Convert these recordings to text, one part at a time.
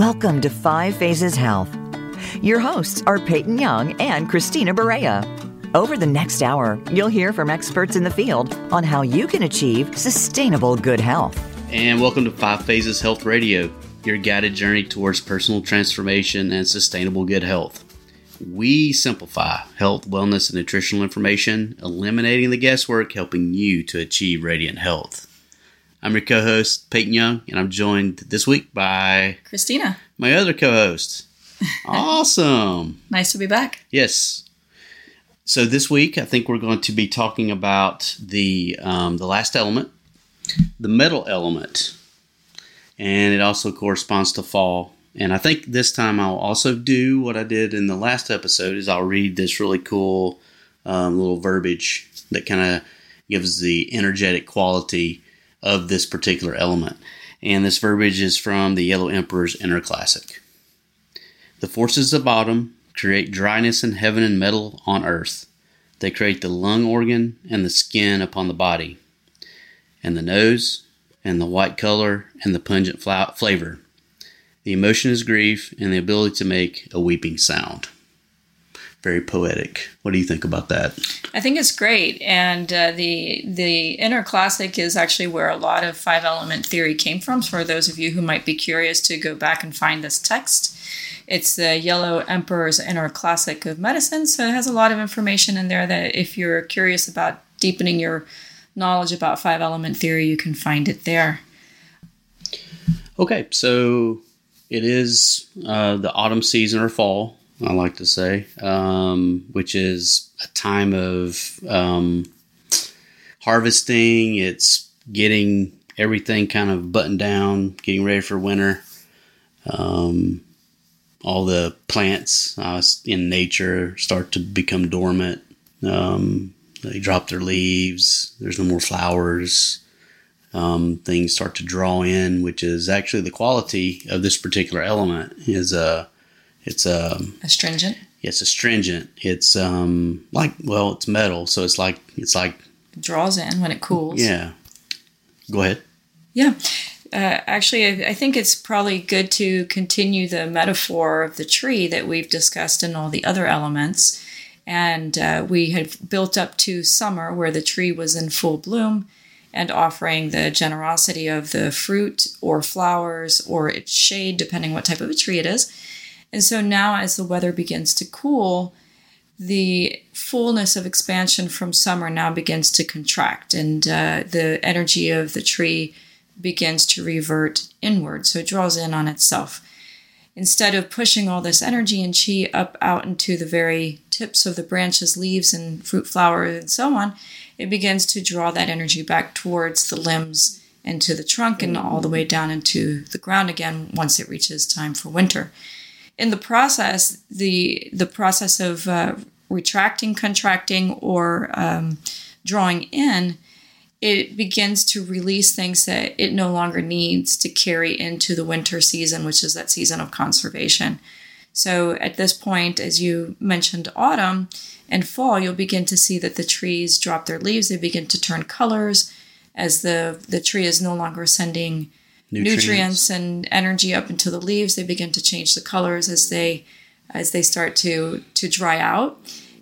Welcome to Five Phases Health. Your hosts are Peyton Young and Christina Berea. Over the next hour, you'll hear from experts in the field on how you can achieve sustainable good health. And welcome to Five Phases Health Radio, your guided journey towards personal transformation and sustainable good health. We simplify health, wellness, and nutritional information, eliminating the guesswork, helping you to achieve radiant health. I'm your co host, Peyton Young, and I'm joined this week by Christina, my other co host. awesome. Nice to be back. Yes. So this week, I think we're going to be talking about the um, the last element, the metal element, and it also corresponds to fall. And I think this time I'll also do what I did in the last episode: is I'll read this really cool um, little verbiage that kind of gives the energetic quality of this particular element. And this verbiage is from the Yellow Emperor's Inner Classic. The forces of autumn create dryness in heaven and metal on earth. They create the lung organ and the skin upon the body, and the nose, and the white color, and the pungent flavor. The emotion is grief and the ability to make a weeping sound very poetic. What do you think about that? I think it's great, and uh, the the inner classic is actually where a lot of five element theory came from. For those of you who might be curious to go back and find this text, it's the Yellow Emperor's Inner Classic of Medicine. So it has a lot of information in there that if you're curious about deepening your knowledge about five element theory, you can find it there. Okay, so it is uh, the autumn season or fall I like to say, um, which is a time of um, harvesting. It's getting everything kind of buttoned down, getting ready for winter. Um, all the plants uh, in nature start to become dormant. Um, they drop their leaves. There's no more flowers. Um, things start to draw in, which is actually the quality of this particular element. Is a uh, it's um, astringent. It's astringent. It's um like well, it's metal, so it's like it's like it draws in when it cools. Yeah. Go ahead. Yeah. Uh, actually, I, I think it's probably good to continue the metaphor of the tree that we've discussed in all the other elements. And uh, we had built up to summer where the tree was in full bloom and offering the generosity of the fruit or flowers or its shade, depending what type of a tree it is. And so now, as the weather begins to cool, the fullness of expansion from summer now begins to contract, and uh, the energy of the tree begins to revert inward. So it draws in on itself. Instead of pushing all this energy and chi up out into the very tips of the branches, leaves, and fruit, flowers, and so on, it begins to draw that energy back towards the limbs and to the trunk and all the way down into the ground again once it reaches time for winter in the process, the the process of uh, retracting, contracting, or um, drawing in, it begins to release things that it no longer needs to carry into the winter season, which is that season of conservation. So at this point, as you mentioned, autumn and fall, you'll begin to see that the trees drop their leaves; they begin to turn colors as the the tree is no longer sending nutrients. nutrients. and energy up into the leaves. They begin to change the colors as they as they start to to dry out,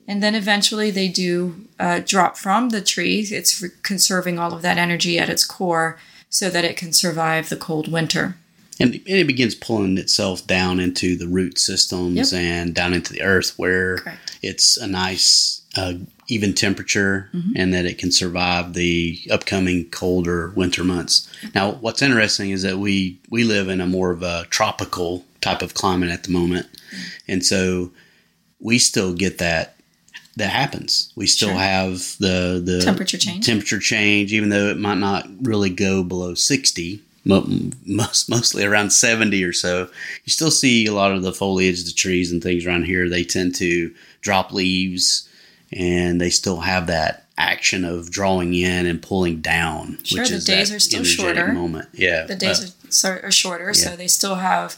and then eventually they do uh, drop from the tree. It's conserving all of that energy at its core so that it can survive the cold winter. And it begins pulling itself down into the root systems yep. and down into the earth, where Correct. it's a nice uh, even temperature mm-hmm. and that it can survive the upcoming colder winter months. Now, what's interesting is that we we live in a more of a tropical type of climate at the moment, mm-hmm. and so we still get that. That happens. We still sure. have the the temperature change. Temperature change, even though it might not really go below sixty, most mostly around 70 or so you still see a lot of the foliage the trees and things around here they tend to drop leaves and they still have that action of drawing in and pulling down. Sure, the days are still shorter. Moment, yeah. The days uh, are, shorter, yeah. so they still have,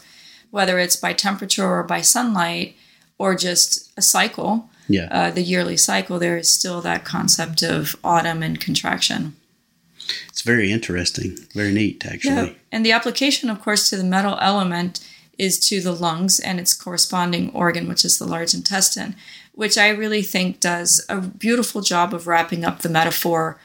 whether it's by temperature or by sunlight or just a cycle. Yeah. Uh, the yearly cycle. There is still that concept of autumn and contraction. It's very interesting, very neat, actually. Yeah. And the application, of course, to the metal element is to the lungs and its corresponding organ, which is the large intestine, which I really think does a beautiful job of wrapping up the metaphor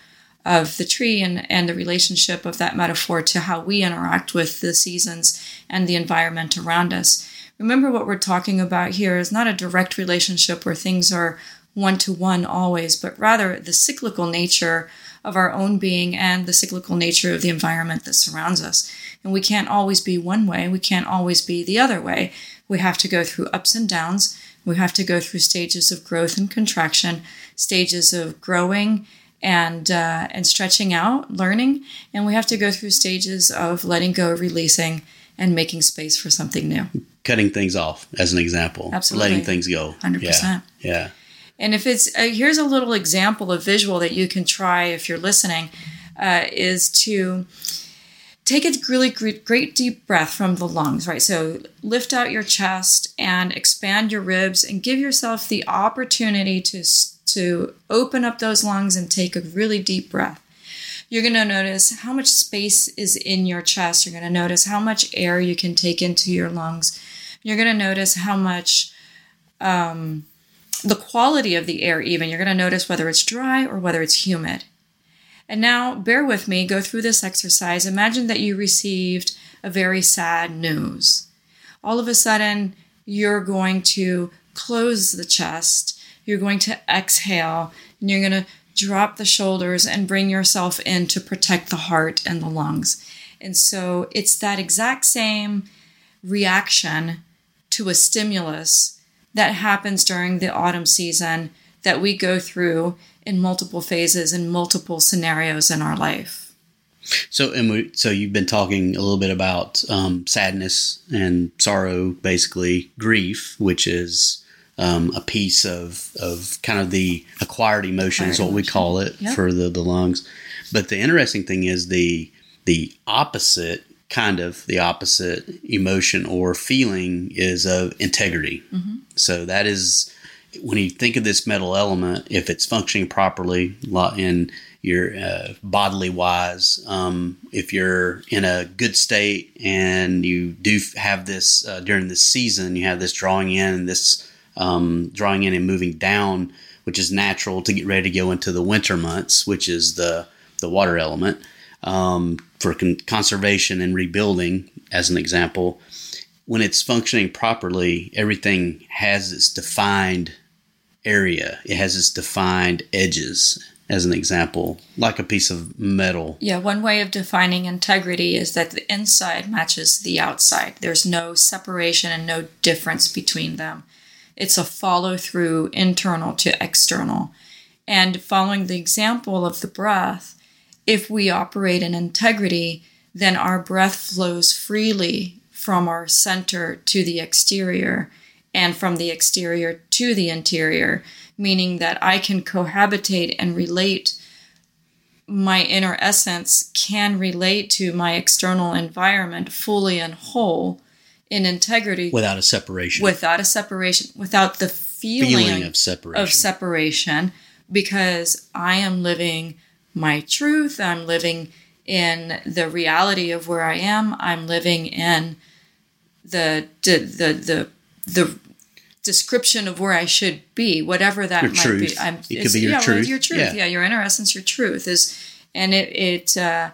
of the tree and, and the relationship of that metaphor to how we interact with the seasons and the environment around us. Remember, what we're talking about here is not a direct relationship where things are one to one always, but rather the cyclical nature of our own being and the cyclical nature of the environment that surrounds us. And we can't always be one way, we can't always be the other way. We have to go through ups and downs. We have to go through stages of growth and contraction, stages of growing and uh, and stretching out, learning, and we have to go through stages of letting go, releasing, and making space for something new. Cutting things off, as an example. Absolutely, letting things go. Hundred yeah. percent. Yeah. And if it's uh, here's a little example of visual that you can try if you're listening, uh, is to take a really great, great deep breath from the lungs, right? So lift out your chest and expand your ribs and give yourself the opportunity to to open up those lungs and take a really deep breath. You're going to notice how much space is in your chest. You're going to notice how much air you can take into your lungs. You're going to notice how much um, the quality of the air, even. You're going to notice whether it's dry or whether it's humid. And now, bear with me, go through this exercise. Imagine that you received a very sad news. All of a sudden, you're going to close the chest you're going to exhale and you're going to drop the shoulders and bring yourself in to protect the heart and the lungs. And so it's that exact same reaction to a stimulus that happens during the autumn season that we go through in multiple phases and multiple scenarios in our life. So, and we, so you've been talking a little bit about um, sadness and sorrow, basically grief, which is um, a piece of, of kind of the acquired emotion is what we call it yep. for the, the lungs. But the interesting thing is the the opposite kind of the opposite emotion or feeling is of integrity. Mm-hmm. So that is when you think of this metal element, if it's functioning properly in your uh, bodily wise, um, if you're in a good state and you do have this uh, during this season, you have this drawing in and this um, drawing in and moving down, which is natural to get ready to go into the winter months, which is the the water element um, for con- conservation and rebuilding, as an example. When it's functioning properly, everything has its defined area. It has its defined edges, as an example, like a piece of metal. Yeah, one way of defining integrity is that the inside matches the outside. There's no separation and no difference between them. It's a follow through internal to external. And following the example of the breath, if we operate in integrity, then our breath flows freely from our center to the exterior and from the exterior to the interior, meaning that I can cohabitate and relate. My inner essence can relate to my external environment fully and whole in integrity without a separation without a separation without the feeling, feeling of separation of separation because i am living my truth i'm living in the reality of where i am i'm living in the the the the, the description of where I should be, whatever that your might truth. be. I'm, it could be your yeah, truth. your truth. Yeah. yeah. your inner essence, your truth is, and it it uh,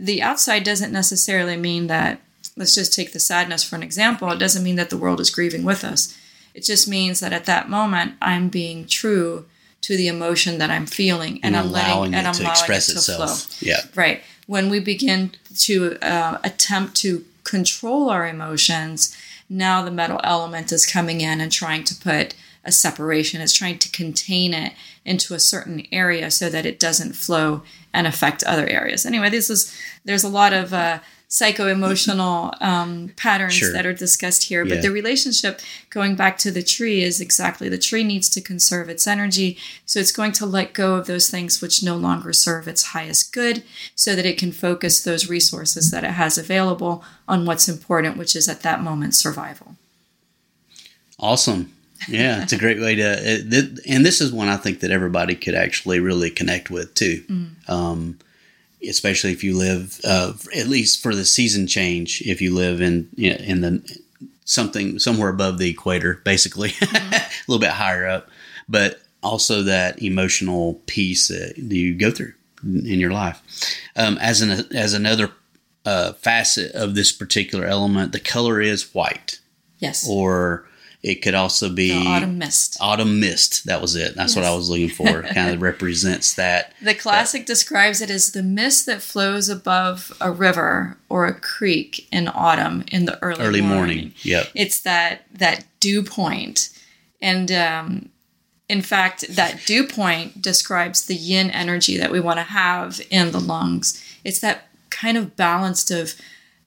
the outside doesn't necessarily mean that let's just take the sadness for an example. It doesn't mean that the world is grieving with us. It just means that at that moment, I'm being true to the emotion that I'm feeling, and, I'm letting and I'm allowing it to itself. flow. Yeah, right. When we begin to uh, attempt to control our emotions, now the metal element is coming in and trying to put a separation. It's trying to contain it into a certain area so that it doesn't flow and affect other areas. Anyway, this is there's a lot of uh, psycho emotional um, patterns sure. that are discussed here. But yeah. the relationship, going back to the tree, is exactly the tree needs to conserve its energy. So it's going to let go of those things which no longer serve its highest good so that it can focus those resources that it has available on what's important, which is at that moment survival. Awesome. yeah, it's a great way to, and this is one I think that everybody could actually really connect with too. Mm. Um, especially if you live uh, at least for the season change if you live in you know, in the something somewhere above the equator, basically, Mm-hmm. a little bit higher up, but also that emotional piece that you go through in your life. Um, as an as another uh, facet of this particular element, the color is white, Yes. or it could also be the autumn mist. autumn mist. That was it. That's what I was looking for. kind of represents that. The classic describes it as the mist that flows above a river or a creek in autumn in the early, Early morning. morning. Yep. It's that that dew point, and um, in fact, that dew point describes the yin energy that we want to have in the lungs. It's that kind of balanced of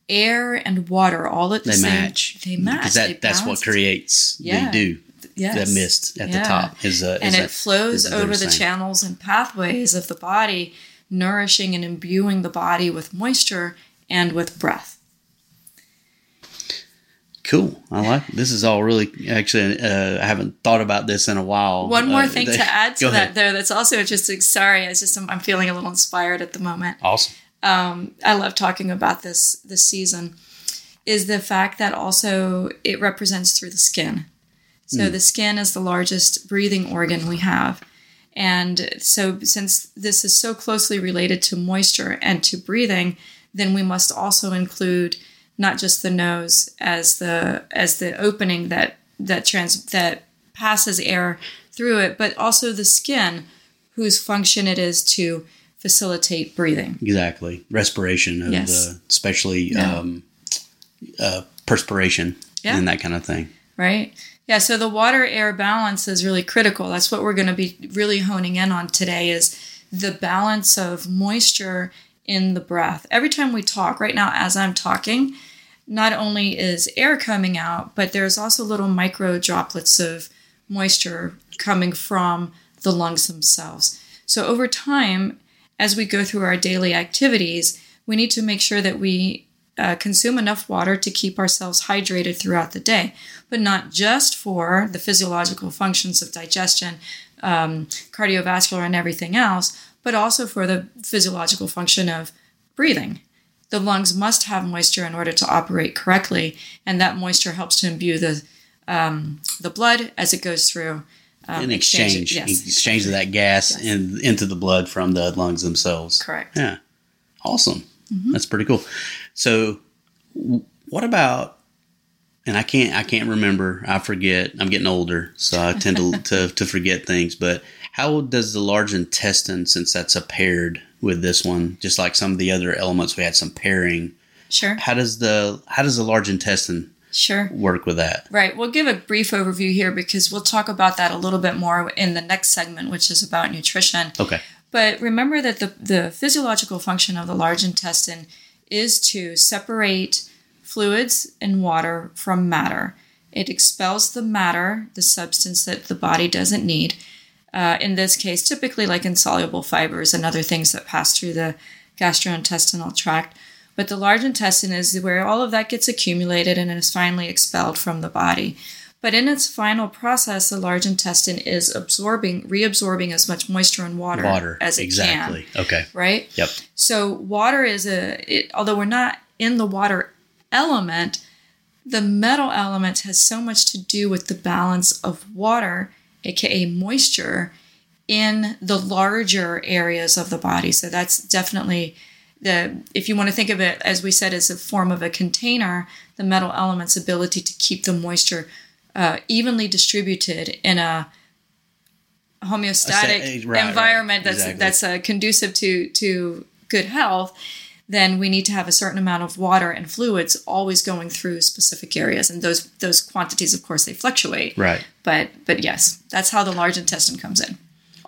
air and water all at the They same. match. They match. Because that, that's what creates Yeah. the dew. Yes. That mist at the top is a. and is it a- flows over the channels and pathways of the body, nourishing and imbuing the body with moisture and with breath. Cool. I like this. Is all really actually. Uh, I haven't thought about this in a while. One more Uh, thing they- to add to that, ahead. though, that's also interesting. Sorry, I just I'm feeling a little inspired at the moment. Awesome. Um, I love talking about this this season is the fact that also it represents through the skin. So the skin is the largest breathing organ we have. And so since this is so closely related to moisture and to breathing, then we must also include not just the nose as the as the opening that that trans that passes air through it, but also the skin whose function it is to facilitate breathing. Exactly. Respiration of Yes. the, especially Yeah. um, uh, perspiration Yeah. and that kind of thing. right? Yeah, so the water air balance is really critical. That's what we're going to be really honing in on today is the balance of moisture in the breath. Every time we talk, right now as I'm talking, not only is air coming out, but there's also little micro droplets of moisture coming from the lungs themselves. So over time, as we go through our daily activities, we need to make sure that we uh, consume enough water to keep ourselves hydrated throughout the day, but not just for the physiological functions of digestion, um, cardiovascular, and everything else, but also for the physiological function of breathing. The lungs must have moisture in order to operate correctly, and that moisture helps to imbue the um, the blood as it goes through. Um, In exchange, yes, exchange of that gas Yes. in, into the blood from the lungs themselves. correct. Mm-hmm. Yeah. Awesome. That's pretty cool. So, what about? And I can't. I can't remember. I forget. I'm getting older, so I tend to to, to forget things. But how does the large intestine, since that's a paired with this one, just like some of the other elements, we had some pairing. Sure, How does the how does the large intestine sure. work with that? Right. We'll give a brief overview here because we'll talk about that a little bit more in the next segment, which is about nutrition. Okay. But remember that the, the physiological function of the large intestine is to separate fluids and water from matter. It expels the matter, the substance that the body doesn't need. Uh, in this case, typically like insoluble fibers and other things that pass through the gastrointestinal tract. But the large intestine is where all of that gets accumulated and is finally expelled from the body. But in its final process, the large intestine is absorbing, reabsorbing as much moisture and water, Water. as it exactly. can. Okay. Right? Yep. So water is a, it, although we're not in the water element, the metal element has so much to do with the balance of water, aka moisture, in the larger areas of the body. So that's definitely the if you want to think of it as we said as a form of a container, the metal element's ability to keep the moisture uh, evenly distributed in a homeostatic Right, right, environment that's exactly. that's uh, conducive to to good health then we need to have a certain amount of water and fluids always going through specific areas and those those quantities of course they fluctuate Right. but but yes that's how the large intestine comes in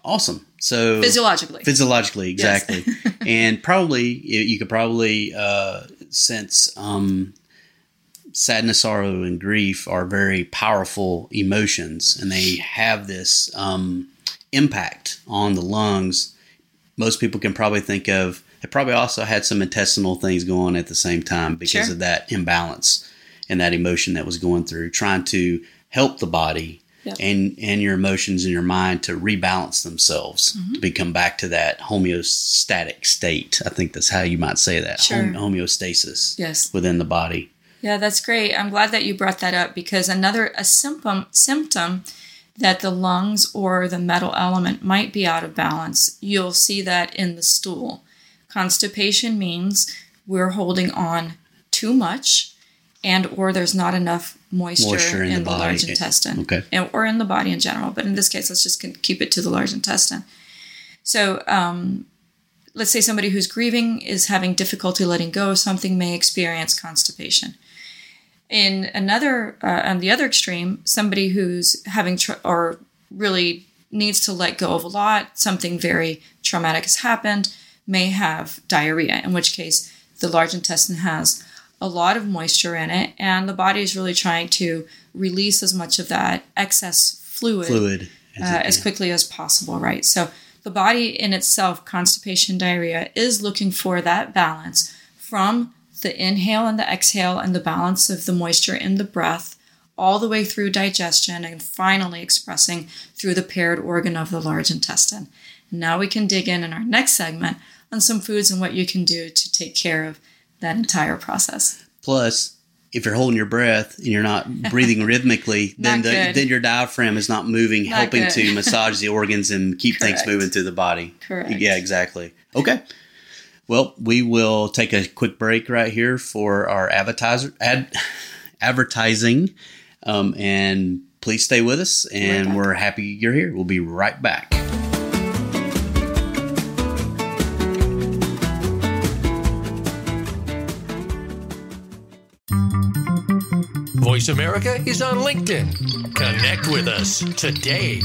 Awesome. So physiologically Physiologically, Yes. exactly. and probably you you could probably uh, sense um, sadness, sorrow, and grief are very powerful emotions, and they have this um, impact on the lungs. Most people can probably think of. They probably also had some intestinal things going at the same time because Sure. of that imbalance and that emotion that was going through, trying to help the body Yep. and and your emotions and your mind to rebalance themselves Mm-hmm. to become back to that homeostatic state. I think that's how you might say that Sure. Home- homeostasis yes within the body. Yeah, that's great. I'm glad that you brought that up because another a symptom symptom that the lungs or the metal element might be out of balance. You'll see that in the stool. Constipation means we're holding on too much and or there's not enough moisture, Moisture in in, the the, large intestine. Okay. and, or in the body in general but in this case let's just keep it to the large intestine. So um, let's say somebody who's grieving is having difficulty letting go of something may experience constipation. In another uh, on the other extreme somebody who's having tr- or really needs to let go of a lot something very traumatic has happened may have diarrhea in which case the large intestine has a lot of moisture in it and the body is really trying to release as much of that excess fluid, Fluid. uh, as quickly as possible, right? So the body in itself, constipation, diarrhea, is looking for that balance from the inhale and the exhale and the balance of the moisture in the breath all the way through digestion and finally expressing through the paired organ of the large intestine. Now we can dig in in our next segment on some foods and what you can do to take care of that entire process. Plus, if you're holding your breath and you're not breathing rhythmically, then the, then your diaphragm is not moving, Not helping good. to massage the organs and keep things moving through the body. Correct. Yeah, exactly. Okay. Well, we will take a quick break right here for our advertiser ad, advertising, um, and please stay with us. And back. we're happy you're here. We'll be right back. Voice America is on LinkedIn. Connect with us today.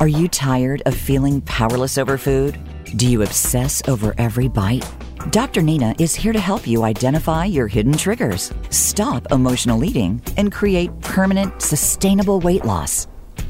Are you tired of feeling powerless over food? Do you obsess over every bite? Dr. Nina is here to help you identify your hidden triggers, stop emotional eating, and create permanent, sustainable weight loss.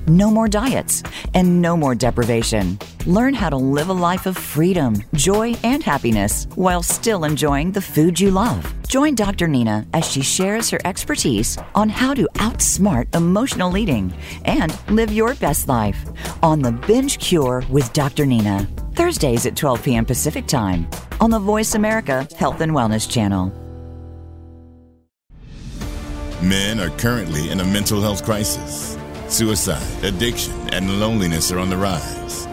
No more diets and no more deprivation. Learn how to live a life of freedom, joy, and happiness while still enjoying the food you love. Join Dr. Nina as she shares her expertise on how to outsmart emotional eating and live your best life on The Binge Cure with Dr. Nina. Thursdays at 12 p.m. Pacific Time on the Voice America Health and Wellness Channel. Men are currently in a mental health crisis. Suicide, addiction, and loneliness are on the rise.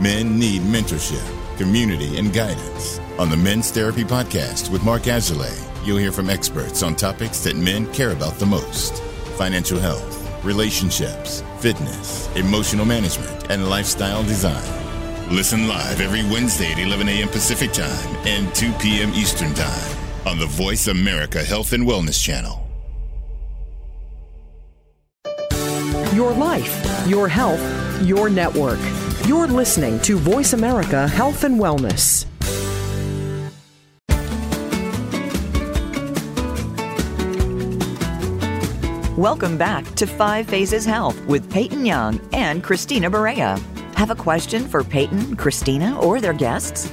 Men need mentorship, community, and guidance. On the Men's Therapy Podcast with Mark Azulay, you'll hear from experts on topics that men care about the most financial health, relationships, fitness, emotional management, and lifestyle design. Listen live every Wednesday at 11 a.m. Pacific Time and 2 p.m. Eastern Time on the Voice America Health and Wellness Channel. Your life, your health, your network. You're listening to Voice America Health and Wellness. Welcome back to Five Phases Health with Peyton Young and Christina Berea. Have a question for Peyton, Christina, or their guests?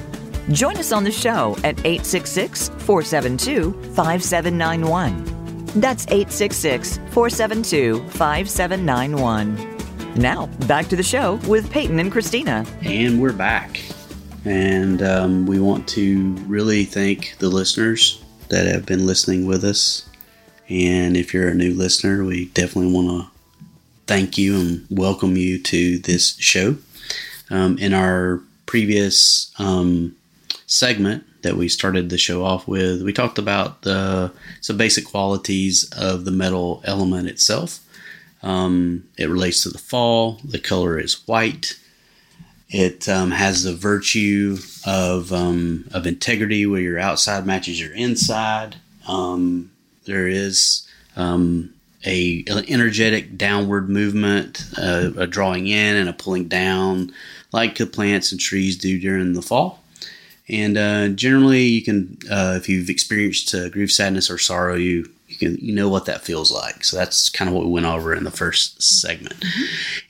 Join us on the show at 866 472 5791. That's 866 472 5791. Now, back to the show with Peyton and Christina. And we're back. And um, we want to really thank the listeners that have been listening with us. And if you're a new listener, we definitely want to thank you and welcome you to this show. Um, in our previous um, segment that we started the show off with, we talked about the some basic qualities of the metal element itself. Um, it relates to the fall. The color is white. It um, has the virtue of um, of integrity, where your outside matches your inside. Um, there is um, a an energetic downward movement, uh, a drawing in and a pulling down, like the plants and trees do during the fall. And uh, generally, you can, uh, if you've experienced uh, grief, sadness, or sorrow, you you can you know what that feels like. So that's kind of what we went over in the first segment.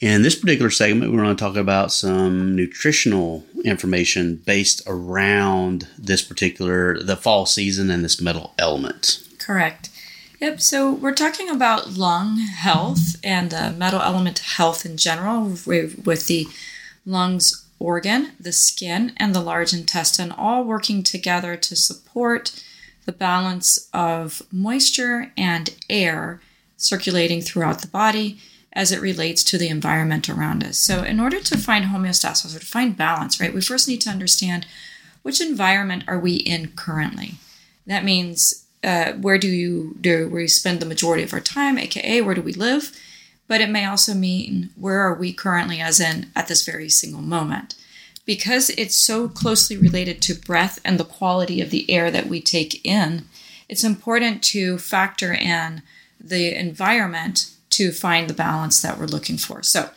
In this particular segment, we're going to talk about some nutritional information based around this particular the fall season and this metal element. Correct. Yep. So we're talking about lung health and uh, metal element health in general with, with the lungs organ, the skin, and the large intestine all working together to support the balance of moisture and air circulating throughout the body as it relates to the environment around us. So, in order to find homeostasis or to find balance, right, we first need to understand which environment are we in currently. That means uh, where do you do where you spend the majority of our time, aka where do we live? But it may also mean where are we currently, as in at this very single moment. Because it's so closely related to breath and the quality of the air that we take in, it's important to factor in the environment to find the balance that we're looking for. So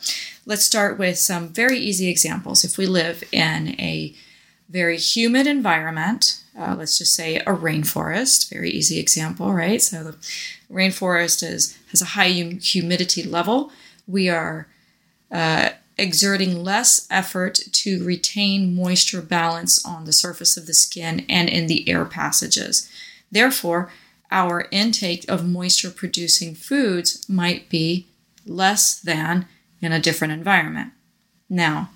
let's start with some very easy examples. If we live in a very humid environment, uh, let's just say a rainforest, very easy example, right? So the rainforest is has a high hum- humidity level. We are uh, exerting less effort to retain moisture balance on the surface of the skin and in the air passages. Therefore, our intake of moisture producing foods might be less than in a different environment. Now,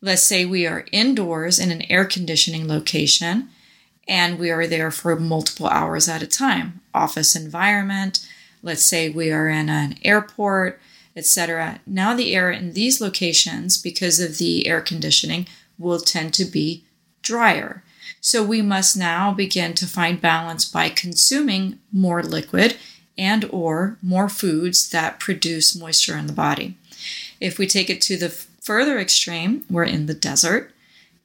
let's say we are indoors in an air conditioning location and we are there for multiple hours at a time. Office environment, let's say we are in an airport, etc. Now the air in these locations because of the air conditioning will tend to be drier. So we must now begin to find balance by consuming more liquid and or more foods that produce moisture in the body. If we take it to the further extreme, we're in the desert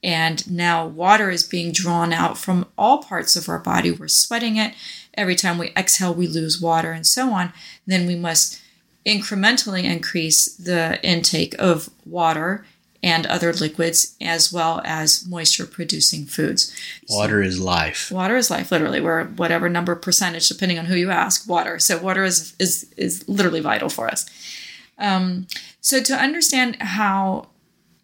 and now water is being drawn out from all parts of our body. We're sweating it. Every time we exhale, we lose water and so on. Then we must incrementally increase the intake of water and other liquids, as well as moisture producing foods. Water so, is life. Water is life, literally. We're whatever number percentage, depending on who you ask, water. So water is is is literally vital for us. Um, so to understand how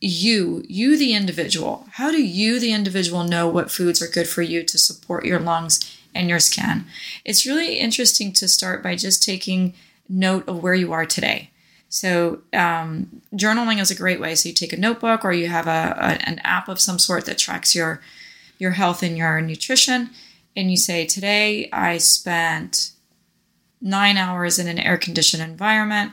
you, you the individual, how do you the individual know what foods are good for you to support your lungs and your skin? It's really interesting to start by just taking note of where you are today. So um, journaling is a great way. So you take a notebook or you have a, a, an app of some sort that tracks your your health and your nutrition, and you say today I spent nine hours in an air conditioned environment,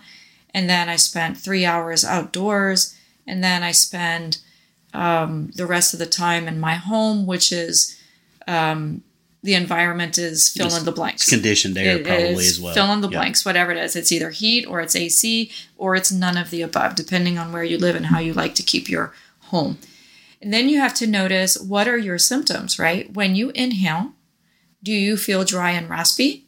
and then I spent three hours outdoors, and then I spend um, the rest of the time in my home, which is um, the environment is fill in the blanks. It's conditioned air, it probably as well. Fill in the yep. blanks, whatever it is. It's either heat or it's AC or it's none of the above, depending on where you live and how you like to keep your home. And then you have to notice what are your symptoms, right? When you inhale, do you feel dry and raspy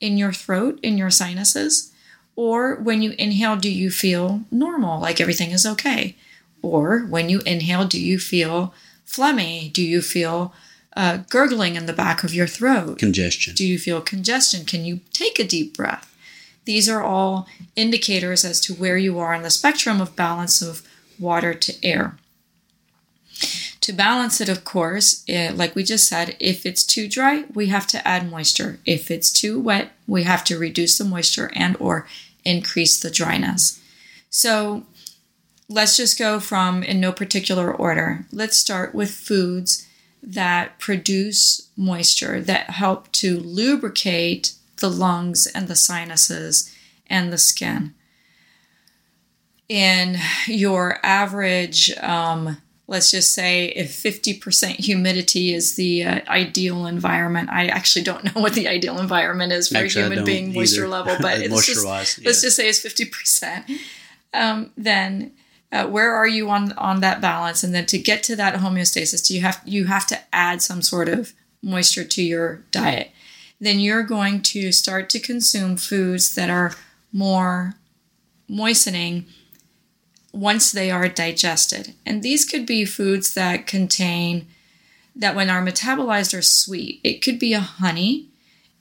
in your throat, in your sinuses? Or when you inhale, do you feel normal, like everything is okay? Or when you inhale, do you feel phlegmy? Do you feel uh, gurgling in the back of your throat? Congestion. Do you feel congestion? Can you take a deep breath? These are all indicators as to where you are on the spectrum of balance of water to air. To balance it, of course, it, eh, like we just said, if it's too dry, we have to add moisture. If it's too wet, we have to reduce the moisture and or increase the dryness. So let's just go from in no particular order. Let's start with foods that produce moisture, that help to lubricate the lungs and the sinuses and the skin. In your average, um, let's just say if 50% humidity is the uh, ideal environment, I actually don't know what the ideal environment is for actually, a human being moisture level, but it's just, yeah. let's just say it's 50%. Um, then uh, where are you on on that balance and then to get to that homeostasis you have you have to add some sort of moisture to your diet then you're going to start to consume foods that are more moistening once they are digested. And these could be foods that contain that when are metabolized are sweet. It could be a honey.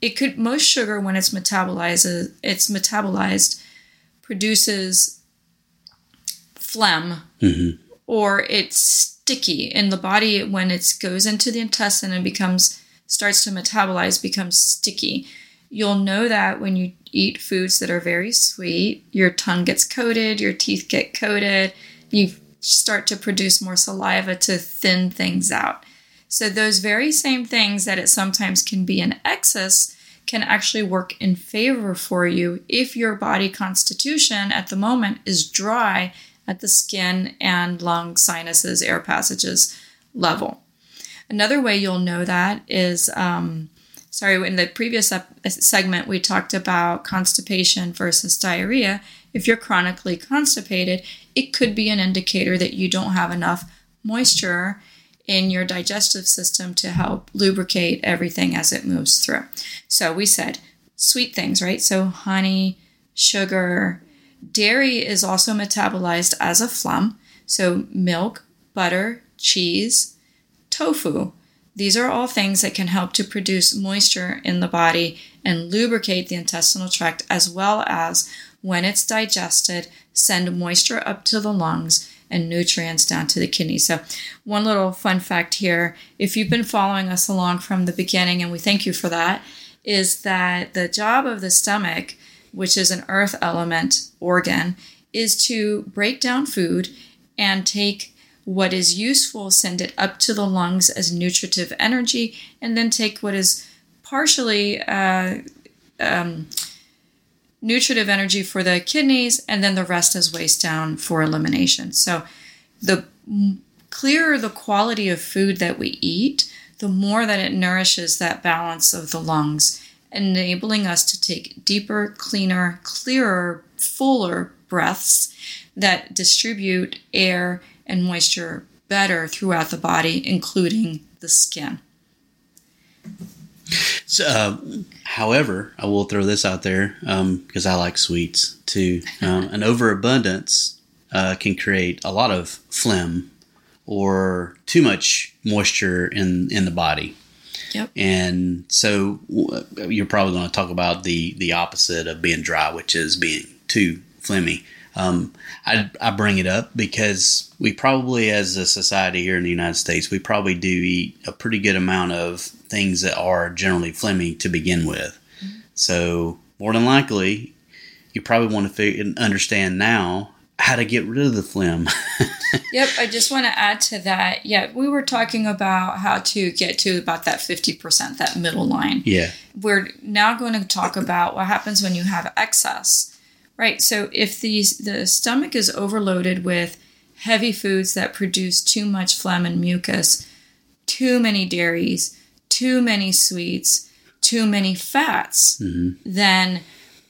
It could most sugar when it's metabolized it's metabolized produces phlegm mm-hmm. or it's sticky in the body when it goes into the intestine and becomes starts to metabolize becomes sticky. You'll know that when you eat foods that are very sweet. Your tongue gets coated your teeth get coated. You start to produce more saliva to thin things out. So, those very same things that it sometimes can be in excess can actually work in favor for you if your body constitution at the moment is dry at the skin and lung, sinuses, air passages level. Another way you'll know that is um, sorry, in the previous segment, we talked about constipation versus diarrhea. If you're chronically constipated, it could be an indicator that you don't have enough moisture in your digestive system to help lubricate everything as it moves through. So we said sweet things, right? So honey, sugar, dairy is also metabolized as a phlegm. So milk, butter, cheese, tofu. These are all things that can help to produce moisture in the body and lubricate the intestinal tract as well as when it's digested, send moisture up to the lungs and nutrients down to the kidneys. So, one little fun fact here if you've been following us along from the beginning, and we thank you for that, is that the job of the stomach, which is an earth element organ, is to break down food and take what is useful, send it up to the lungs as nutritive energy, and then take what is partially uh, um, nutritive energy for the kidneys, and then the rest is waste down for elimination. So, the clearer the quality of food that we eat, the more that it nourishes that balance of the lungs, enabling us to take deeper, cleaner, clearer, fuller breaths that distribute air and moisture better throughout the body, including the skin. So, uh, however, I will throw this out there because um, I like sweets too. Um, an overabundance uh, can create a lot of phlegm or too much moisture in in the body. Yep. And so you're probably going to talk about the the opposite of being dry, which is being too phlegmy. Um, I, I bring it up because we probably, as a society here in the United States, we probably do eat a pretty good amount of things that are generally phlegmy to begin with. Mm-hmm. So, more than likely, you probably want to figure, understand now how to get rid of the phlegm. yep, I just want to add to that. Yeah, we were talking about how to get to about that 50%, that middle line. Yeah. We're now going to talk about what happens when you have excess. Right. So if the the stomach is overloaded with heavy foods that produce too much phlegm and mucus, too many dairies, too many sweets, too many fats, mm-hmm. then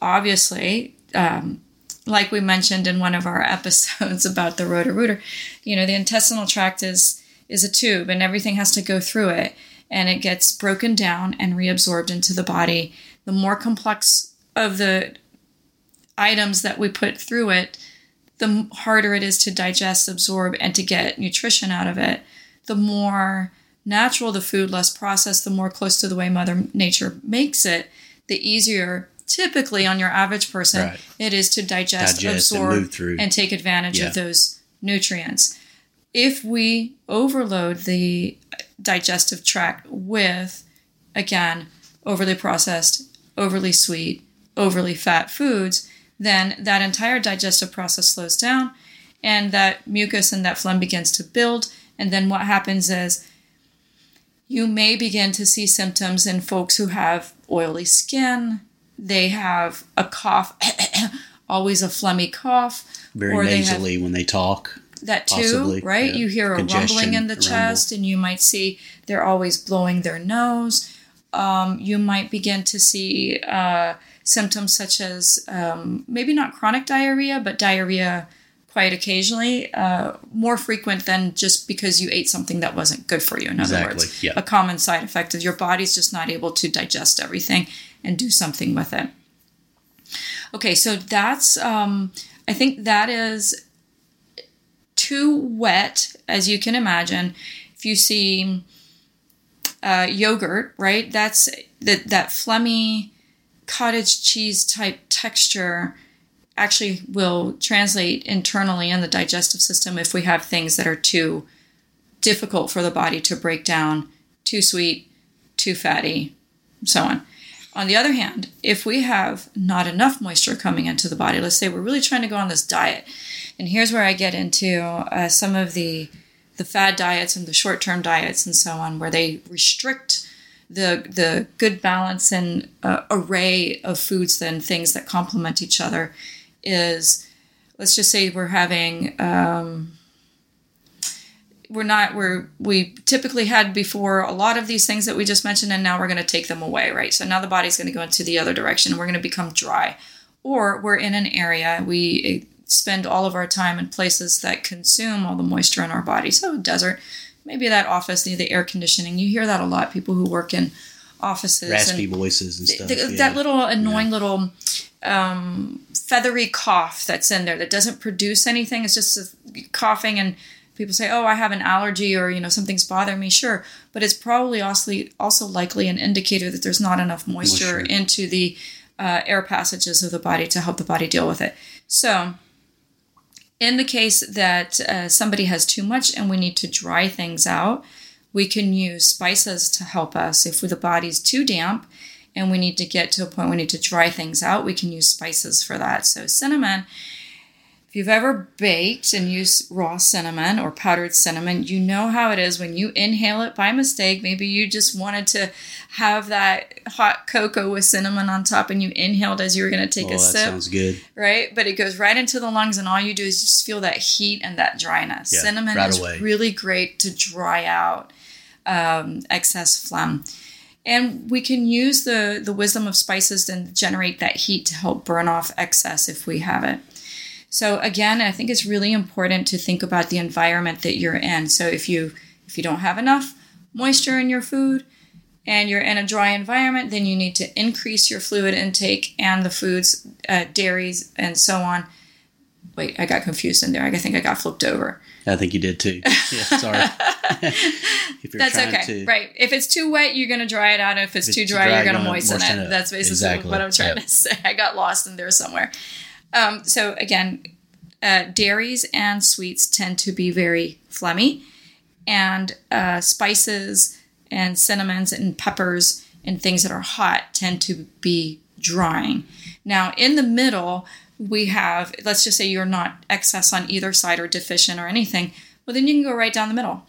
obviously, um, like we mentioned in one of our episodes about the Roto-Rooter, you know, the intestinal tract is is a tube and everything has to go through it and it gets broken down and reabsorbed into the body. The more complex of the items that we put through it, the harder it is to digest, absorb, and to get nutrition out of it. The more natural the food, less processed, the more close to the way Mother Nature makes it, the easier, typically on your average person, right. it is to digest, digest absorb, and, and, take advantage yeah. of those nutrients. If we overload the digestive tract with, again, overly processed, overly sweet, overly fat foods, then that entire digestive process slows down and that mucus and that phlegm begins to build. And then what happens is you may begin to see symptoms in folks who have oily skin, they have a cough, always a phlegmy cough. Very or nasally they when they talk. That too, possibly. right? Yeah. You hear a rumbling in the chest, and you might see they're always blowing their nose. Um, you might begin to see uh, symptoms such as um, maybe not chronic diarrhea, but diarrhea quite occasionally, uh, more frequent than just because you ate something that wasn't good for you. In exactly. other words, yeah. a common side effect is your body's just not able to digest everything and do something with it. Okay, so that's, um, I think that is too wet, as you can imagine. If you see uh, yogurt, right, that's that, that phlegmy, cottage cheese type texture actually will translate internally in the digestive system if we have things that are too difficult for the body to break down, too sweet, too fatty, so on. On the other hand, if we have not enough moisture coming into the body, let's say we're really trying to go on this diet, and here's where I get into uh, some of the the fad diets and the short term diets and so on, where they restrict the the good balance and uh, array of foods and things that complement each other, is let's just say we're having. Um, we're not we're we typically had before a lot of these things that we just mentioned and now we're going to take them away right? So now the body's going to go into the other direction. We're going to become dry. Or we're in an area we eh, spend all of our time in places that consume all the moisture in our body. So desert maybe that office near the air conditioning you hear that a lot people who work in offices Raspy and voices and stuff. yeah. that little annoying little um, feathery cough that's in there that doesn't produce anything. It's just a coughing, and people say, "Oh, I have an allergy," or you know, something's bothering me. Sure, but it's probably also also likely an indicator that there's not enough moisture, Moisture. into the uh, air passages of the body to help the body deal with it. So. In the case that uh, somebody has too much and we need to dry things out, we can use spices to help us. If the body's too damp and we need to get to a point we need to dry things out, we can use spices for that. So, cinnamon, if you've ever baked and used raw cinnamon or powdered cinnamon, you know how it is when you inhale it by mistake. Maybe you just wanted to have that hot cocoa with cinnamon on top and you inhaled as you were going to take oh, a that sip sounds good. right? But it goes right into the lungs, and all you do is just feel that heat and that dryness. Yeah, Cinnamon right is away. really great to dry out um, excess phlegm. And we can use the, the wisdom of spices to generate that heat to help burn off excess if we have it. So again, I think it's really important to think about the environment that you're in. So if you if you don't have enough moisture in your food and you're in a dry environment, then you need to increase your fluid intake and the foods, uh, dairies, and so on. Wait, I got confused in there. I think I got flipped over. I think you did too. Yeah, sorry. That's okay. to, Right. If it's too wet, you're going to dry it out. If it's, If too dry, dry, you're gonna gonna moisten, moisten it. it. That's basically Exactly. what I'm trying Yep. to say. I got lost in there somewhere. Um, so, again, uh, dairies and sweets tend to be very phlegmy, and uh, spices and cinnamons and peppers and things that are hot tend to be drying. Now, in the middle, we have, let's just say you're not excess on either side or deficient or anything, well, then you can go right down the middle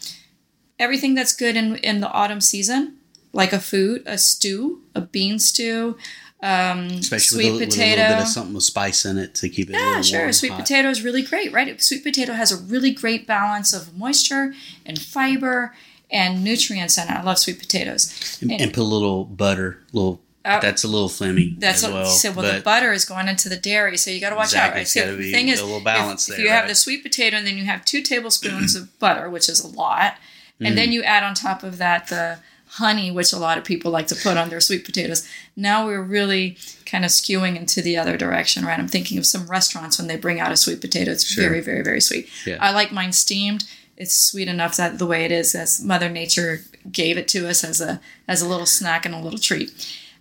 everything that's good in in the autumn season, like a food, a stew, a bean stew, especially sweet with, a, with a little bit of something with spice in it to keep it. yeah, sure. Sweet potato is really great, right? Sweet potato has a really great balance of moisture and fiber and nutrients in it. I love sweet potatoes. and, and put a little butter, little. that's a little flammy Uh, That's as what well. so well the butter is going into the dairy, so you got to watch out. Exactly. Right? It's So the thing is, a little balance if, if there, you have the sweet potato and then you have two tablespoons of butter, which is a lot, and Mm. then you add on top of that the honey, which a lot of people like to put on their sweet potatoes. Now we're really kind of skewing into the other direction, right? I'm thinking of some restaurants when they bring out a sweet potato. It's very, very, very sweet. Yeah. I like mine steamed. It's sweet enough that the way it is, as Mother Nature gave it to us as a as a little snack and a little treat.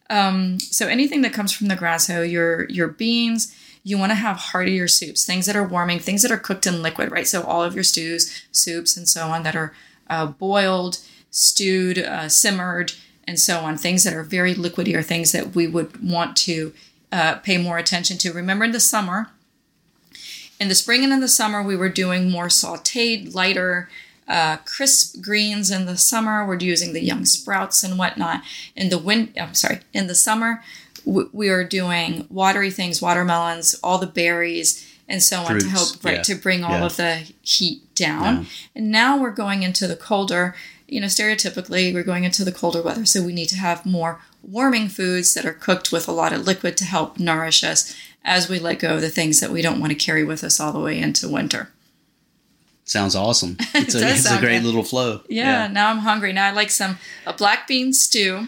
So anything that comes from the ground, so your your beans, you want to have heartier soups, things that are warming, things that are cooked in liquid, right? So all of your stews, soups, and so on that are uh, boiled, stewed, uh, simmered, and so on. Things that are very liquidy are things that we would want to uh, pay more attention to. Remember in the summer, in the spring and in the summer, we were doing more sauteed, lighter, uh, crisp greens. In the summer, we're using the young sprouts and whatnot. In the win, I'm sorry, in the summer, w- we are doing watery things, watermelons, all the berries, and so on to help right yeah. to bring all Yeah. of the heat down. And now we're going into the colder. You know, stereotypically, we're going into the colder weather, so we need to have more warming foods that are cooked with a lot of liquid to help nourish us as we let go of the things that we don't want to carry with us all the way into winter. sounds awesome. It's a, does it's a great good. little flow. Yeah, now I'm hungry. Now I like some a black bean stew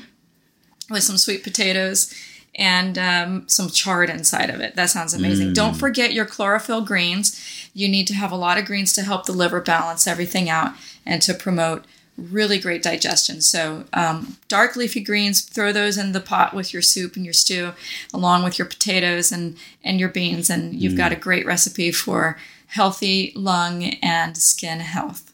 with some sweet potatoes and um, some chard inside of it. That sounds amazing. Don't forget your chlorophyll greens. You need to have a lot of greens to help the liver balance everything out and to promote really great digestion. So um, dark leafy greens, throw those in the pot with your soup and your stew, along with your potatoes and and your beans, and you've got a great recipe for healthy lung and skin health.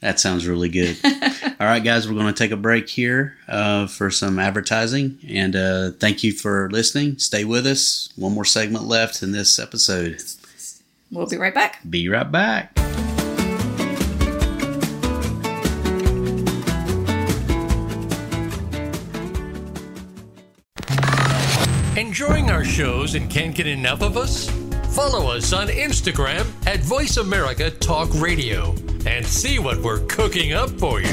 That sounds really good. All right, guys, we're going to take a break here uh, for some advertising. And uh, thank you for listening. Stay with us. One more segment left in this episode. We'll be right back. Be right back. Enjoying our shows and can't get enough of us? Follow us on Instagram at Voice America Talk Radio and see what we're cooking up for you.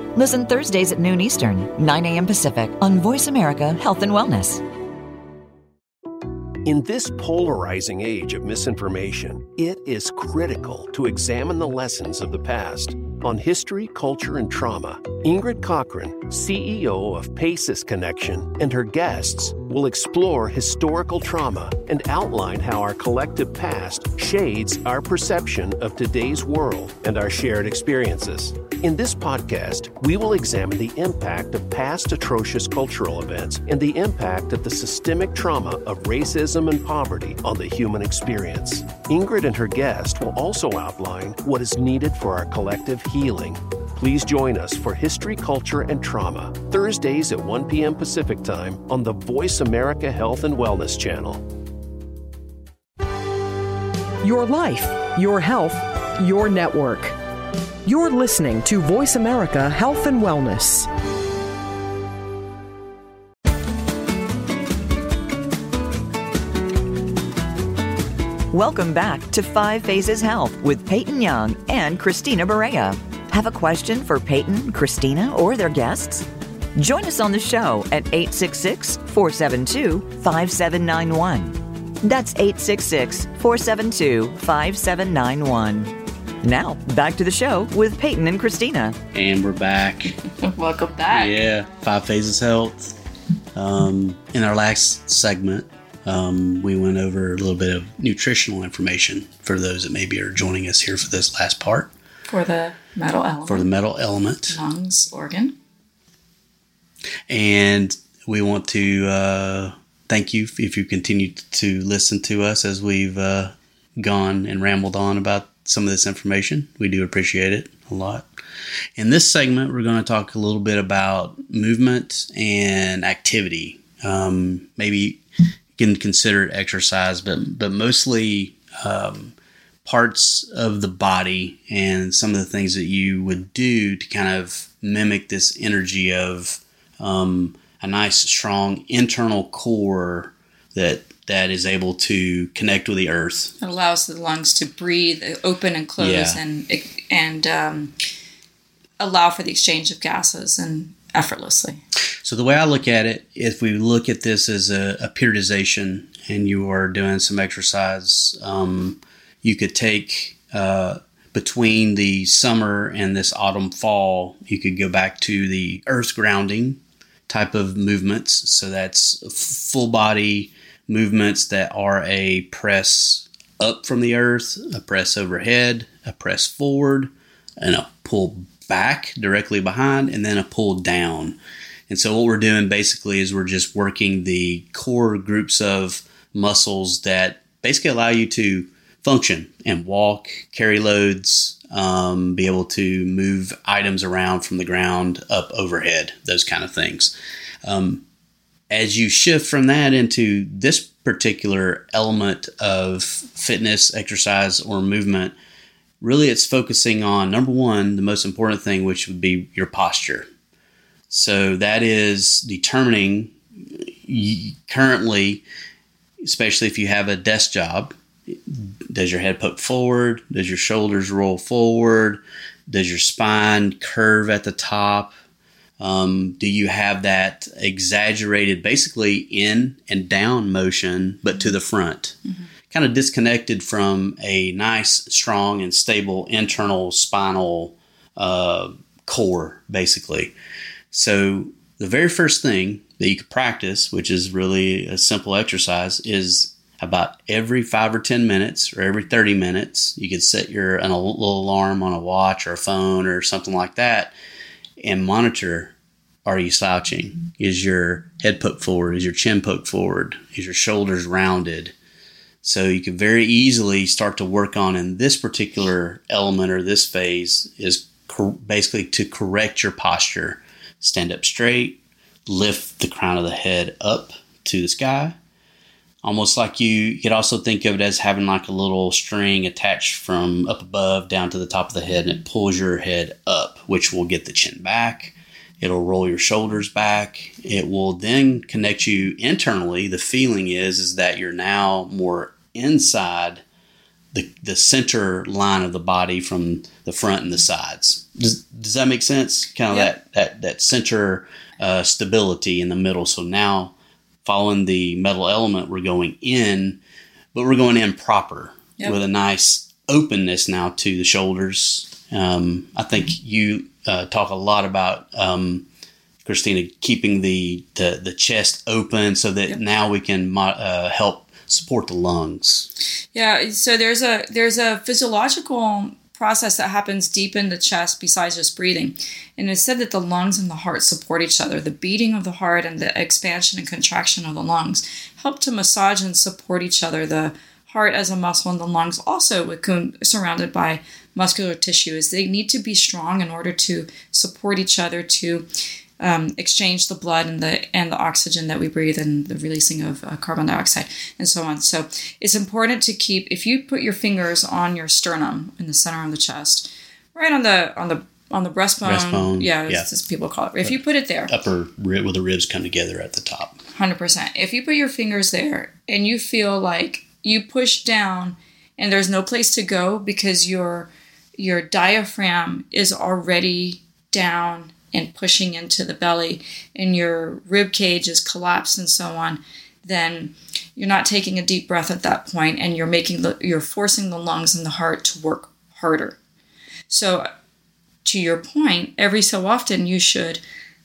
Listen Thursdays at noon Eastern, 9 a.m. Pacific on Voice America Health and Wellness. In this polarizing age of misinformation, it is critical to examine the lessons of the past. On history, culture, and trauma, Ingrid Cockhren, CEO of PACES Connection, and her guests will explore historical trauma and outline how our collective past shades our perception of today's world and our shared experiences. In this podcast, we will examine the impact of past atrocious cultural events and the impact of the systemic trauma of racism and poverty on the human experience. Ingrid and her guest will also outline what is needed for our collective healing. Please join us for History, Culture, and Trauma, Thursdays at 1 p.m. Pacific Time on the Voice America Health and Wellness Channel. Your life, your health, your network. You're listening to Voice America Health and Wellness. Welcome back to Five Phases Health with Peyton Young and Christina Berea. Have a question for Peyton, Christina, or their guests? Join us on the show at 866 472 5791. That's 866 472 5791. Now, back to the show with Peyton and Christina. And we're back. Welcome back. Yeah, Five Phases Health. Um, in our last segment, um, we went over a little bit of nutritional information for those that maybe are joining us here for this last part For the metal element. for the metal element. lungs organ. And we want to uh, thank you if you continue to listen to us as we've uh, gone and rambled on about some of this information. We do appreciate it a lot. In this segment, we're going to talk a little bit about movement and activity. Um, maybe can consider it exercise, but but mostly um, parts of the body and some of the things that you would do to kind of mimic this energy of um, a nice, strong internal core that that is able to connect with the earth. It allows the lungs to breathe, open and close, Yeah. and and um, allow for the exchange of gases and effortlessly. So the way I look at it, if we look at this as a, a periodization, and you are doing some exercise, um, you could take uh, between the summer and this autumn fall, you could go back to the earth grounding type of movements. So that's full body movements that are a press up from the earth, a press overhead, a press forward, and a pull back directly behind, and then a pull down. And so what we're doing basically is we're just working the core groups of muscles that basically allow you to function and walk, carry loads, um, be able to move items around from the ground up overhead, those kind of things. Um, as you shift from that into this particular element of fitness, exercise, or movement, really it's focusing on number one, the most important thing, which would be your posture. So that is determining currently, especially if you have a desk job, does your head poke forward? Does your shoulders roll forward? Does your spine curve at the top? Um, do you have that exaggerated, basically in and down motion, but to the front? Kind of disconnected from a nice, strong, and stable internal spinal uh, core, basically. So, the very first thing that you could practice, which is really a simple exercise, is about every five or 10 minutes or every 30 minutes. You could set your an, a little alarm on a watch or a phone or something like that and monitor are you slouching? Is your head poked forward? Is your chin poked forward? Is your shoulders rounded? So you can very easily start to work on in this particular element or this phase is cor- basically to correct your posture. Stand up straight, lift the crown of the head up to the sky. Almost like you, you could also think of it as having like a little string attached from up above down to the top of the head, and it pulls your head up, which will get the chin back. It'll roll your shoulders back. It will then connect you internally. The feeling is is that you're now more inside the, the center line of the body from the front and the sides. Does, does that make sense? Kind of Yep. that, that, that center uh, stability in the middle. So now, following the metal element, we're going in, but we're going in proper Yep. with a nice openness now to the shoulders. Um, I think you uh, talk a lot about um, Christina keeping the, the the chest open so that now we can mo- uh, help support the lungs. Yeah, so there's a there's a physiological process that happens deep in the chest besides just breathing. And it's said that the lungs and the heart support each other. The beating of the heart and the expansion and contraction of the lungs help to massage and support each other. The heart as a muscle and the lungs also with surrounded by muscular tissue is they need to be strong in order to support each other to um, exchange the blood and the and the oxygen that we breathe and the releasing of uh, carbon dioxide and so on. So it's important to keep if you put your fingers on your sternum in the center of the chest, right on the on the on the breastbone. Breastbone, yeah, yeah. as people call it. If you put it there, Upper rib where the ribs come together at the top. hundred percent. If you put your fingers there and you feel like you push down and there's no place to go because your your diaphragm is already down and pushing into the belly and your rib cage is collapsed and so on, then you're not taking a deep breath at that point and you're making the you're forcing the lungs and the heart to work harder. So to your point, every so often you should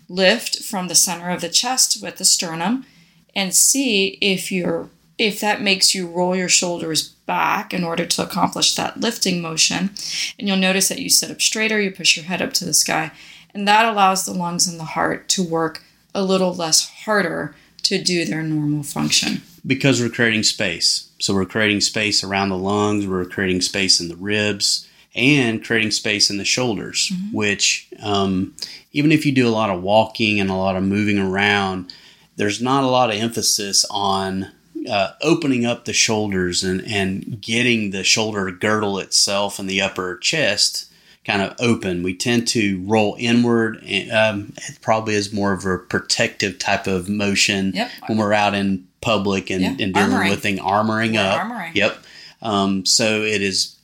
lift from the center of the chest with the sternum and see if you're if that makes you roll your shoulders back in order to accomplish that lifting motion. And you'll notice that you sit up straighter, you push your head up to the sky, and that allows the lungs and the heart to work a little less harder to do their normal function. because we're creating space. So we're creating space around the lungs, we're creating space in the ribs, and creating space in the shoulders. Which, um, even if you do a lot of walking and a lot of moving around, there's not a lot of emphasis on uh, opening up the shoulders and, and getting the shoulder girdle itself and the upper chest kind of open. We tend to roll inward, and um, it probably is more of a protective type of motion Yep. when we're out in public and, Yeah, and dealing armoring. with thing, armoring We're up. armoring. Yep. Um, so it is,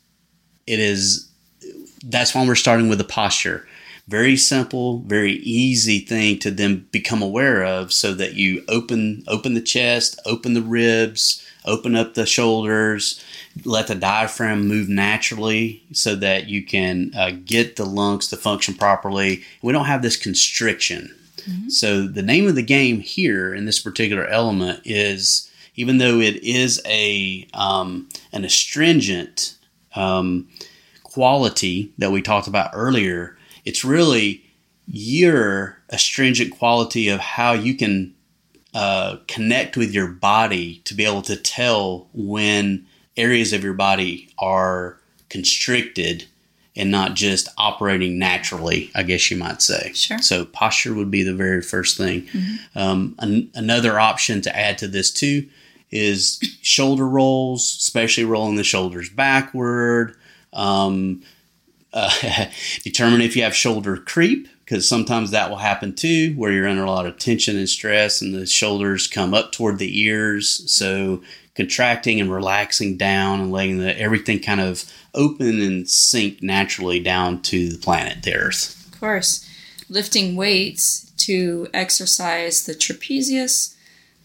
it is. That's why we're starting with the posture. Very simple, very easy thing to then become aware of, so that you open open the chest, open the ribs, open up the shoulders, let the diaphragm move naturally, so that you can uh, get the lungs to function properly. We don't have this constriction. So the name of the game here in this particular element is, even though it is a um, an astringent um, quality that we talked about earlier, it's really your astringent quality of how you can uh, connect with your body to be able to tell when areas of your body are constricted and not just operating naturally, I guess you might say. Sure. So posture would be the very first thing. Um, an- another option to add to this too is shoulder rolls, especially rolling the shoulders backward. Um, uh, determine if you have shoulder creep because sometimes that will happen too, where you're under a lot of tension and stress, and the shoulders come up toward the ears. So contracting and relaxing down and letting the, everything kind of open and sink naturally down to the planet, the Earth. Of course, lifting weights to exercise the trapezius,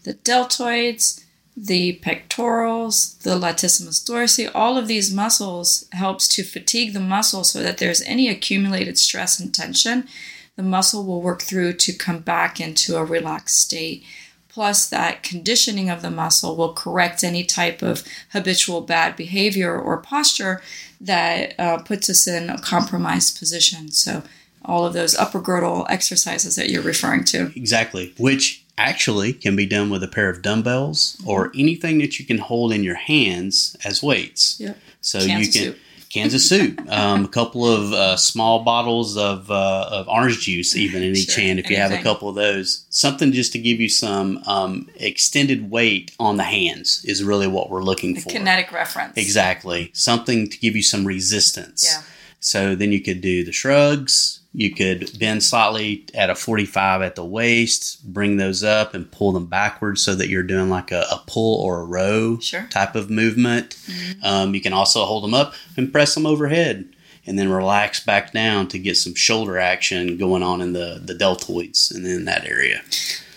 the deltoids, the pectorals, the latissimus dorsi, all of these muscles helps to fatigue the muscle so that there's any accumulated stress and tension, the muscle will work through to come back into a relaxed state. Plus, that conditioning of the muscle will correct any type of habitual bad behavior or posture that uh, puts us in a compromised position. So, all of those upper girdle exercises that you're referring to. Exactly, which actually can be done with a pair of dumbbells or anything that you can hold in your hands as weights. Yep. So Kansas you can soup. Kansas soup, um, a couple of uh, small bottles of uh, of orange juice, even in each Sure, hand. If you have a couple of those, something just to give you some um, extended weight on the hands is really what we're looking The for. kinetic reference. Exactly, something to give you some resistance. Yeah. So then you could do the shrugs. You could bend slightly at a 45 at the waist, bring those up and pull them backwards so that you're doing like a, a pull or a row Sure. type of movement. Um, you can also hold them up and press them overhead and then relax back down to get some shoulder action going on in the, the deltoids and in that area.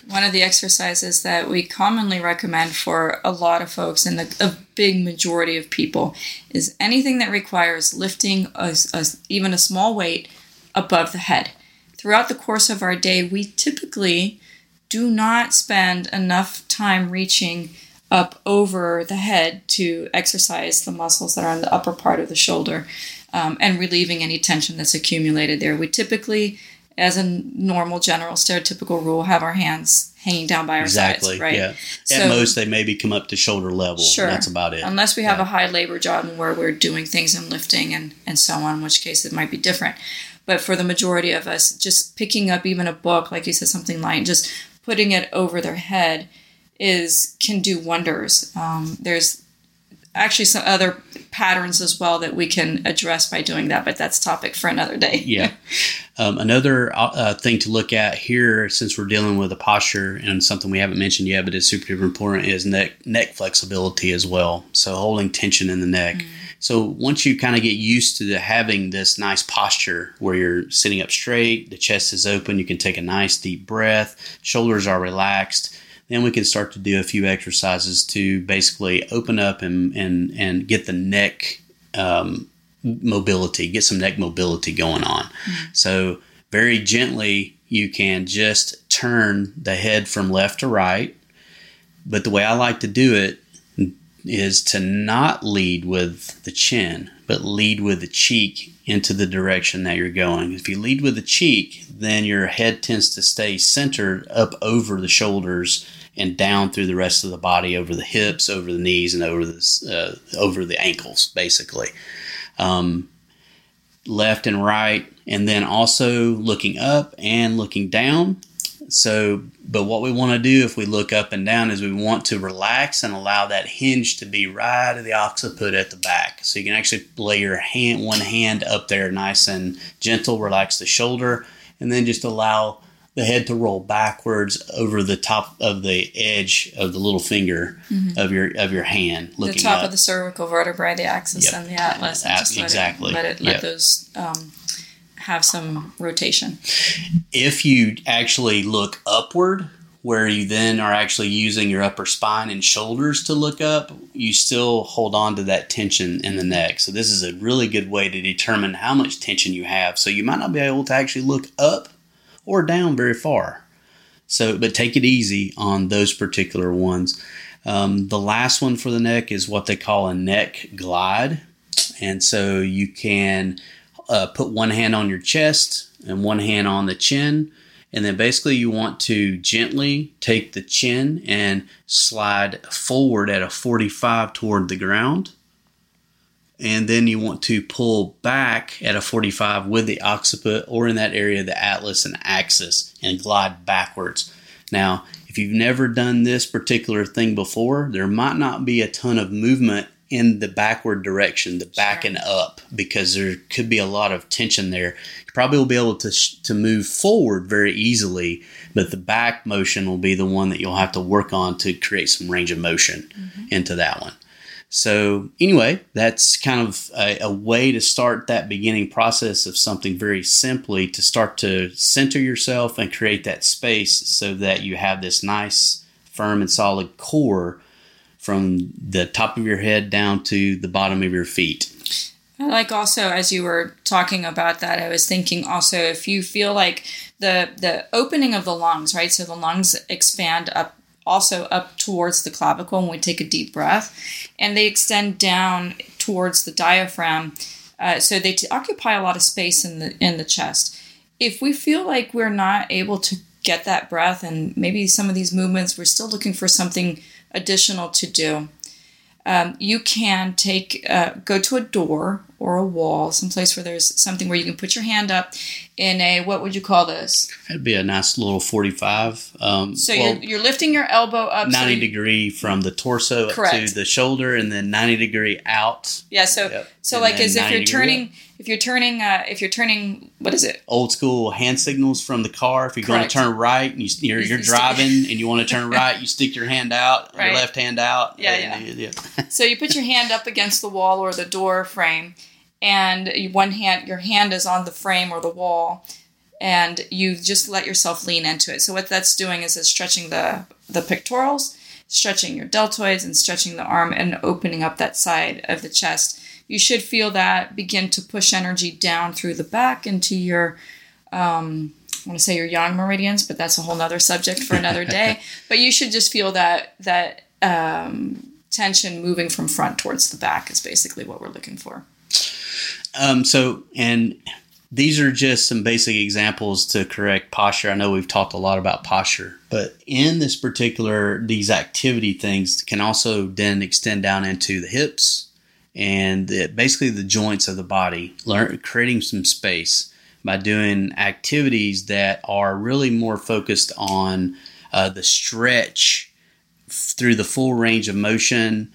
One of the exercises that we commonly recommend for a lot of folks and a, a big majority of people is anything that requires lifting a, a- even a small weight above the head. Throughout the course of our day, we typically do not spend enough time reaching up over the head to exercise the muscles that are on the upper part of the shoulder um, and relieving any tension that's accumulated there. We typically, as a normal, general, stereotypical rule, have our hands hanging down by our Exactly. sides, right? Yeah. At most, they maybe come up to shoulder level. Sure. That's about it. Unless we have a high labor job and where we're doing things and lifting and, and so on, in which case it might be different. But for the majority of us, just picking up even a book, like you said, something light, just putting it over their head is can do wonders. Um, there's actually some other patterns as well that we can address by doing that, but that's topic for another day. yeah. Um, another uh, thing to look at here, since we're dealing with a posture and something we haven't mentioned yet, but is super important, is neck neck flexibility as well. So holding tension in the neck. So once you kind of get used to the, having this nice posture where you're sitting up straight, the chest is open, you can take a nice deep breath, shoulders are relaxed. Then we can start to do a few exercises to basically open up and and and get the neck um, mobility, get some neck mobility going on. So, very gently, you can just turn the head from left to right. But the way I like to do it is to not lead with the chin, but lead with the cheek into the direction that you're going. If you lead with the cheek, then your head tends to stay centered up over the shoulders and down through the rest of the body, over the hips, over the knees, and over the uh, over the ankles, basically um, left and right, and then also looking up and looking down. So, but what we want to do if we look up and down is we want to relax and allow that hinge to be right at the occiput at the back. So you can actually lay your hand, one hand up there, nice and gentle, relax the shoulder, and then just allow the head to roll backwards over the top of the edge of the little finger of your of your hand, Mm-hmm. the top up. of the cervical vertebrae, the axis, Yep. and the atlas. And At- just let exactly. It, let it let Yep. those um, have some rotation. if you actually look upward, where you then are actually using your upper spine and shoulders to look up, you still hold on to that tension in the neck. So, this is a really good way to determine how much tension you have. So, you might not be able to actually look up or down very far. So, but take it easy on those particular ones. Um, the last one for the neck is what they call a neck glide. And so you can uh, put one hand on your chest and one hand on the chin. And then basically, you want to gently take the chin and slide forward at a 45 toward the ground. And then you want to pull back at a 45 with the occiput or in that area, the atlas and axis, and glide backwards. Now, if you've never done this particular thing before, there might not be a ton of movement in the backward direction, the back and up, because there could be a lot of tension there. You probably will be able to to move forward very easily, but the back motion will be the one that you'll have to work on to create some range of motion mm-hmm. into that one. So anyway, that's kind of a, a way to start that beginning process of something very simply to start to center yourself and create that space so that you have this nice, firm, and solid core from the top of your head down to the bottom of your feet. I like also as you were talking about that, I was thinking also if you feel like the the opening of the lungs, right? So the lungs expand up also up towards the clavicle when we take a deep breath, and they extend down towards the diaphragm. Uh, so they t- occupy a lot of space in the in the chest. if we feel like we're not able to get that breath and maybe some of these movements, we're still looking for something additional to do. Um, you can take uh, go to a door or a wall, someplace where there's something where you can put your hand up in a what would you call this? That'd be a nice little forty-five. Um, So well, you're, you're lifting your elbow up. so ninety you- degree from the torso up Correct. to the shoulder, and then ninety degree out. Yeah. So Yep. so And like as if you're turning if you're turning uh, if you're turning what is it? Old school hand signals from the car. If you're going to turn right, and you, you're, You- you're you driving and you want to turn right, you stick your hand out, Right. your left hand out. Yeah, and yeah. you- So you put your hand up against the wall or the door frame, and one hand your hand is on the frame or the wall, and you just let yourself lean into it. So what that's doing is it's stretching the the pectorals, stretching your deltoids, and stretching the arm and opening up that side of the chest. You should feel that begin to push energy down through the back into your um, I want to say your yang meridians, but that's a whole nother subject for another day. but you should just feel that that um, tension moving from front towards the back is basically what we're looking for. Um, so, and these are just some basic examples to correct posture. I know we've talked a lot about posture, but in this particular, these activity things can also then extend down into the hips and the, basically the joints of the body, learn, creating some space by doing activities that are really more focused on uh, the stretch through the full range of motion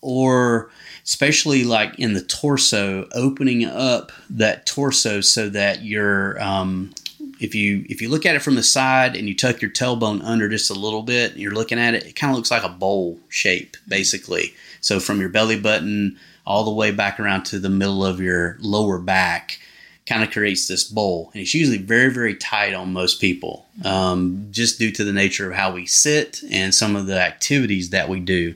or especially like in the torso opening up that torso so that you're um, if you if you look at it from the side and you tuck your tailbone under just a little bit and you're looking at it it kind of looks like a bowl shape basically so from your belly button all the way back around to the middle of your lower back kind of creates this bowl. And it's usually very very tight on most people um, just due to the nature of how we sit and some of the activities that we do.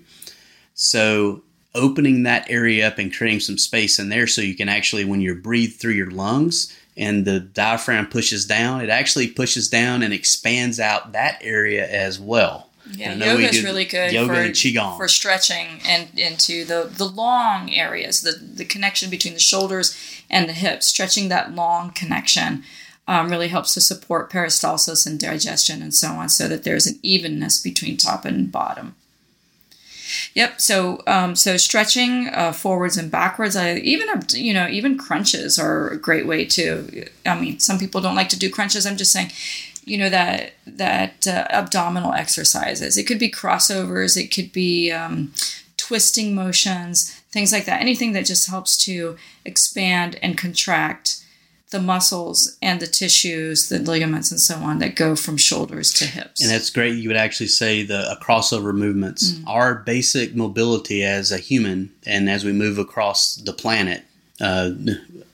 So opening that area up and creating some space in there so you can actually when you breathe through your lungs and the diaphragm pushes down it actually pushes down and expands out that area as well Yeah, I know we yoga is really good yoga for, and qigong for stretching and into the the long areas, the the connection between the shoulders and the hips, stretching that long connection. Um, really helps to support peristalsis and digestion and so on, so that there's an evenness between top and bottom. Yep. So, um, so stretching uh, forwards and backwards. I even you know even crunches are a great way to. I mean, some people don't like to do crunches. I'm just saying, you know that that uh, abdominal exercises. It could be crossovers. It could be um, twisting motions, things like that. Anything that just helps to expand and contract the muscles and the tissues, the ligaments, and so on that go from shoulders to hips. And that's great. You would actually say the crossover movements. Mm. Our basic mobility as a human and as we move across the planet uh,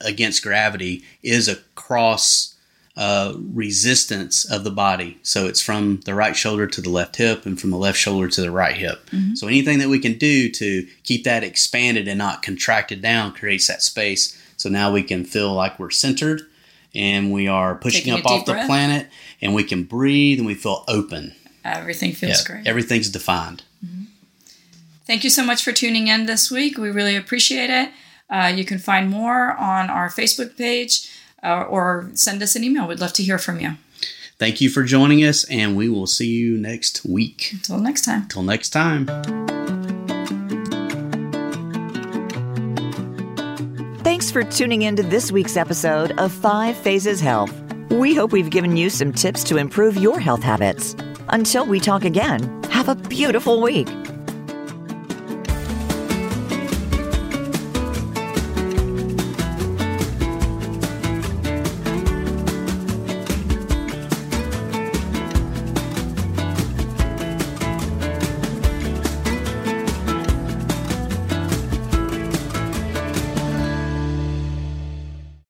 against gravity is a cross uh, resistance of the body. So it's from the right shoulder to the left hip and from the left shoulder to the right hip. Mm-hmm. So anything that we can do to keep that expanded and not contracted down creates that space. So now we can feel like we're centered and we are pushing Taking up off deep the breath. planet and we can breathe and we feel open. Everything feels Yeah, great. Everything's defined. Thank you so much for tuning in this week. We really appreciate it. Uh, you can find more on our Facebook page uh, or send us an email. We'd love to hear from you. Thank you for joining us, and we will see you next week. Until next time. Till next time. Thanks for tuning in to this week's episode of Five Phases Health. We hope we've given you some tips to improve your health habits. Until we talk again, have a beautiful week.